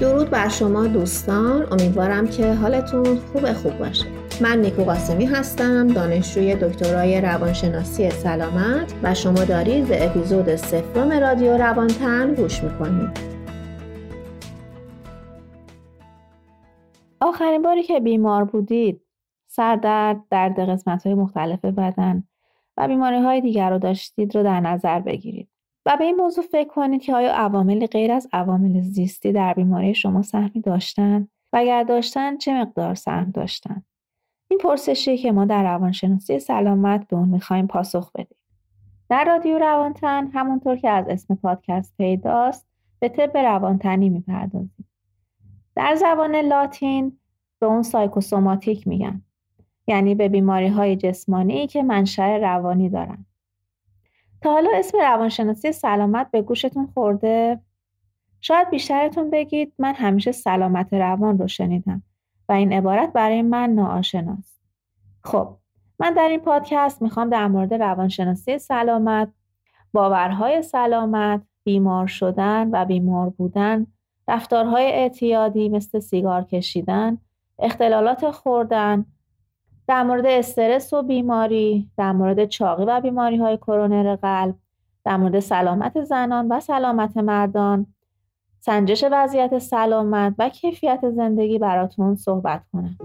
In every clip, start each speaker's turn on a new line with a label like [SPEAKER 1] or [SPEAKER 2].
[SPEAKER 1] درود بر شما دوستان. امیدوارم که حالتون خوب خوب باشه. من نیکو قاسمی هستم دانشجوی دکترای روانشناسی سلامت و شما دارید به اپیزود سفرم رادیو روانتن گوش می‌کنید. آخرین باری که بیمار بودید سردرد درد قسمت های مختلف بدن و بیماری های دیگر رو داشتید رو در نظر بگیرید. و به این موضوع فکر کنید که آیا عوامل غیر از عوامل زیستی در بیماری شما سهمی داشتن؟ و اگر داشتن چه مقدار سهم داشتن؟ این پرسشی که ما در روانشناسی سلامت به اون می‌خوایم پاسخ بدیم. در رادیو روانتن همونطور که از اسم پادکست پیداست به طب روانتنی می‌پردازیم. در زبان لاتین به اون سایکوسوماتیک میگن. یعنی به بیماری های جسمانی که منشأ روانی دارن. تا حالا اسم روانشناسی سلامت به گوشتون خورده؟ شاید بیشترتون بگید من همیشه سلامت روان رو شنیدم و این عبارت برای من ناآشناست. خب من در این پادکست می‌خوام در مورد روانشناسی سلامت باورهای سلامت بیمار شدن و بیمار بودن رفتارهای اعتیادی مثل سیگار کشیدن اختلالات خوردن در مورد استرس و بیماری در مورد چاقی و بیماری های کرونر قلب در مورد سلامت زنان و سلامت مردان. سنجش وضعیت سلامت و کیفیت زندگی براتون صحبت کنم.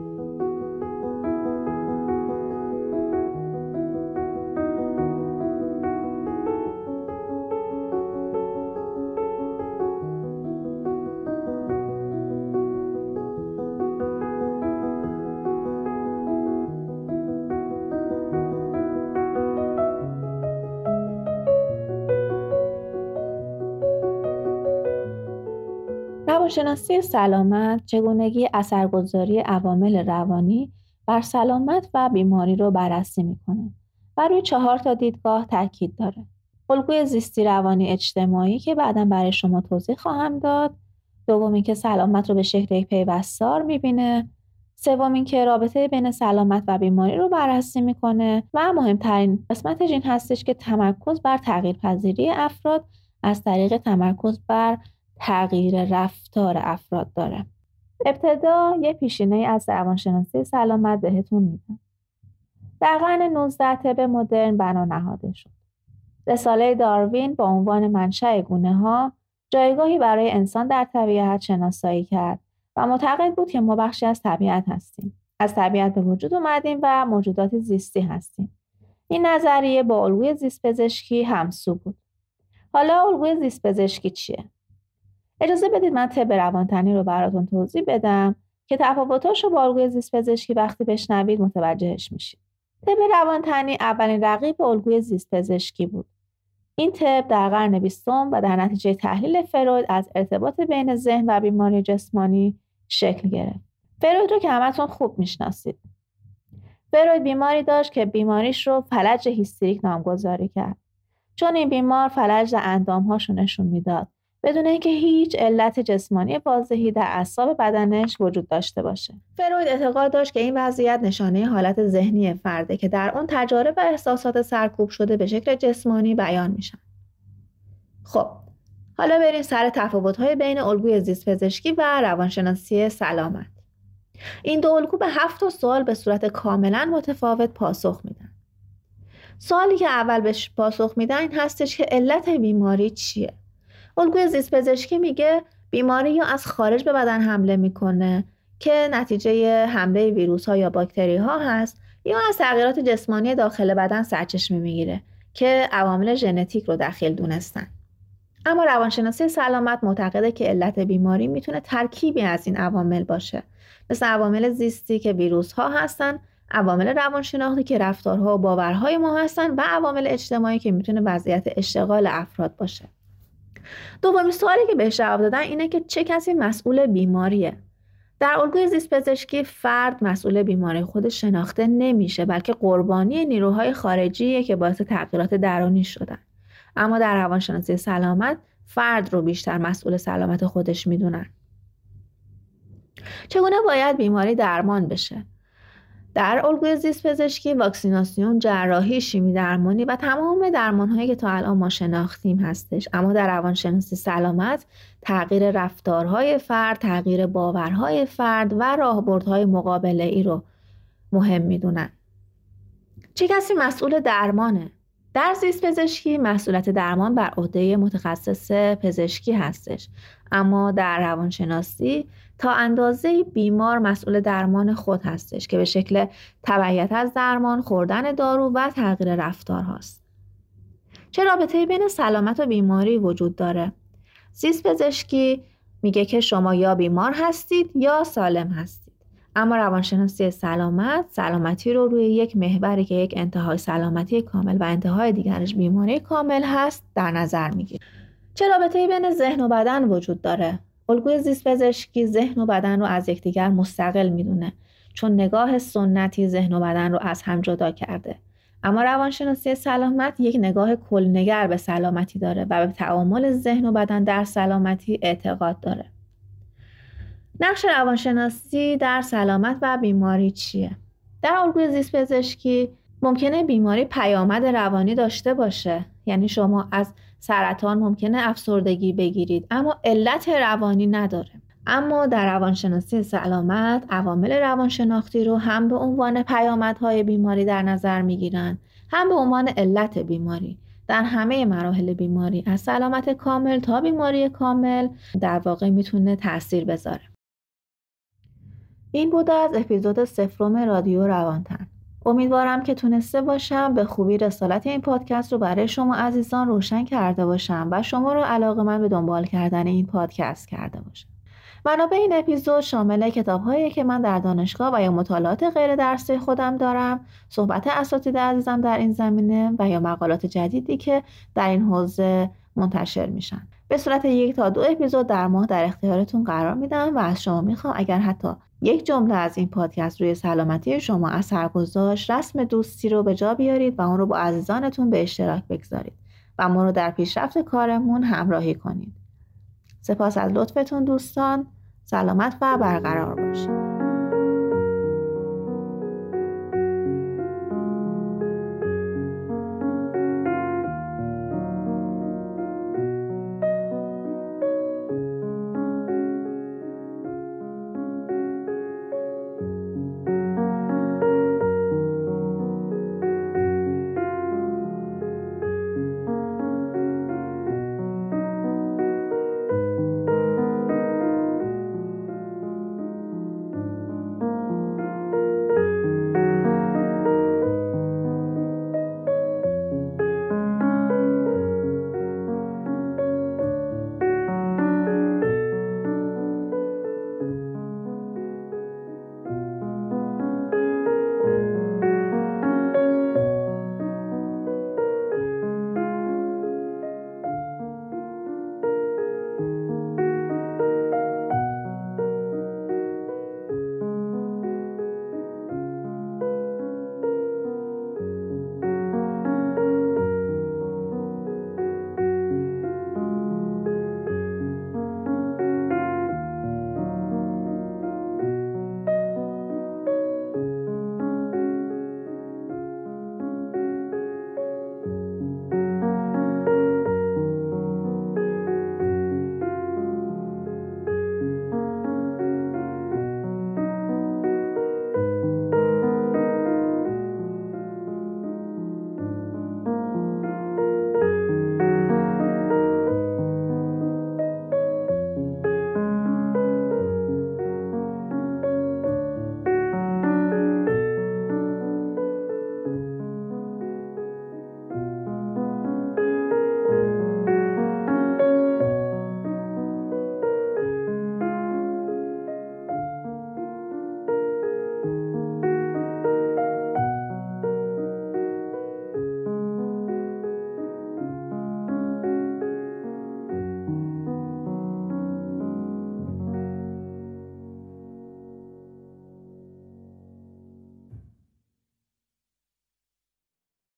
[SPEAKER 1] روانشناسی سلامت چگونگی اثرگذاری عوامل روانی بر سلامت و بیماری رو بررسی می‌کنه و روی چهار تا دیدگاه تاکید داره. الگوی زیستی روانی اجتماعی که بعدا برای شما توضیح خواهم داد. دوم که سلامت رو به شکل یک پیوستار می‌بینه. سوم که رابطه بین سلامت و بیماری رو بررسی می‌کنه. و مهمترین قسمتش این هستش که تمرکز بر تغییر پذیری افراد از طریق تمرکز بر تغییر رفتار افراد داره. ابتدا یه پیشینه از روانشناسی سلامت بهتون میدم. در قرن 19 طب مدرن بنا نهاده شد. رساله داروین با عنوان منشأ گونه ها جایگاهی برای انسان در طبیعت شناسایی کرد و معتقد بود که ما بخشی از طبیعت هستیم. از طبیعت به وجود اومدیم و موجودات زیستی هستیم. این نظریه با الگوی زیست پزشکی همسو بود. حالا الگوی زیست پزشکی چیه؟ اجازه بدید من طب روانتنی رو براتون توضیح بدم که تفاوتاش رو با الگوی زیست پزشکی وقتی بشنوید متوجهش میشید. طب روانتنی اولین رقیب الگوی زیست پزشکی بود. این طب در قرن بیستم و در نتیجه تحلیل فروید از ارتباط بین ذهن و بیماری جسمانی شکل گرفت. فروید رو که همتون خوب می‌شناسید. فروید بیماری داشت که بیماریش رو فلج هیستریک نامگذاری کرد. چون این بیمار فلج اندامهاش نشون می‌داد بدون اینکه هیچ علت جسمانی واضحی در اعصاب بدنش وجود داشته باشه. فروید اعتقاد داشت که این وضعیت نشانه حالت ذهنی فرده که در آن تجارب و احساسات سرکوب شده به شکل جسمانی بیان میشن. خب حالا بریم سر تفاوت‌های بین الگوی زیست پزشکی و روانشناسی سلامت. این دو الگو به هفت سوال به صورت کاملا متفاوت پاسخ میدن. سوالی که اول بهش پاسخ میدن این هستش که علت بیماری چیه؟ الگوی زیست پزشکی میگه بیماری یا از خارج به بدن حمله می‌کنه که نتیجه حمله ویروس ها یا باکتری ها هست یا از تغییرات جسمانی داخل بدن سرچشمه می‌گیره که عوامل ژنتیک رو دخیل دونستن. اما روانشناسی سلامت معتقده که علت بیماری می‌تونه ترکیبی از این عوامل باشه. مثل عوامل زیستی که ویروس ها هستن عوامل روانشناختی که رفتارها و باورهای ما هستن و عوامل اجتماعی که می‌تونه وضعیت اشتغال افراد باشه. دومین سوالی که بهش جواب دادن اینه که چه کسی مسئول بیماریه؟ در الگوی زیست پزشکی فرد مسئول بیماری خود شناخته نمیشه بلکه قربانی نیروهای خارجیه که باعث تغییرات درونی شدن. اما در روانشناسی سلامت فرد رو بیشتر مسئول سلامت خودش می‌دونن. چگونه باید بیماری درمان بشه؟ در الگوی زیست پزشکی واکسیناسیون جراحی شیمی درمانی و تمام درمانهایی که تا الان ما شناختیم هستش. اما در روانشناسی سلامت تغییر رفتارهای فرد تغییر باورهای فرد و راهبردهای مقابله ای رو مهم می‌دونن. چه کسی مسئول درمانه؟ در زیست پزشکی مسئولیت درمان بر عهده متخصص پزشکی هستش. اما در روانشناسی تا اندازه بیمار مسئول درمان خود هستش که به شکل تبعیت از درمان خوردن دارو و تغییر رفتار هاست. چه رابطه بین سلامت و بیماری وجود داره؟ زیست پزشکی میگه که شما یا بیمار هستید یا سالم هستید. اما روانشناسی سلامت سلامتی رو روی یک محوری که یک انتهای سلامتی کامل و انتهای دیگرش بیماری کامل هست در نظر می‌گیره چه رابطه بین ذهن و بدن وجود داره؟ الگوی زیست پزشکی ذهن و بدن رو از یکدیگر مستقل می‌دونه چون نگاه سنتی ذهن و بدن رو از هم جدا کرده. اما روانشناسی سلامت یک نگاه کلنگر به سلامتی داره و به تعامل ذهن و بدن در سلامتی اعتقاد داره. نقش روانشناسی در سلامت و بیماری چیه؟ در الگوی زیست پزشکی ممکنه بیماری پیامد روانی داشته باشه. یعنی شما از سرطان ممکنه افسردگی بگیرید اما علت روانی نداره. اما در روانشناسی سلامت عوامل روانشناختی رو هم به عنوان پیامدهای بیماری در نظر می‌گیرن هم به عنوان علت بیماری. در همه مراحل بیماری از سلامت کامل تا بیماری کامل در واقع می‌تونه تاثیر بذاره. این بوده از اپیزود سفرم رادیو روانتن امیدوارم که تونسته باشم به خوبی رسالت این پادکست رو برای شما عزیزان روشن کرده باشم و شما رو علاقه من به دنبال کردن این پادکست کرده باشم. منابع این اپیزود شامل کتاب هایی که من در دانشگاه و یا مطالعات غیر درسی خودم دارم، صحبت اساتید عزیزم در این زمینه و یا مقالات جدیدی که در این حوزه منتشر میشن. به صورت یک تا دو اپیزود در ماه در اختیارتون قرار میدم و از شما می‌خوام اگر حتی یک جمله از این پادکست روی سلامتی شما اثر گذاشت رسم دوستی رو به جا بیارید و اون رو با عزیزانتون به اشتراک بگذارید و ما رو در پیشرفت کارمون همراهی کنید. سپاس از لطفتون دوستان. سلامت و برقرار باشید.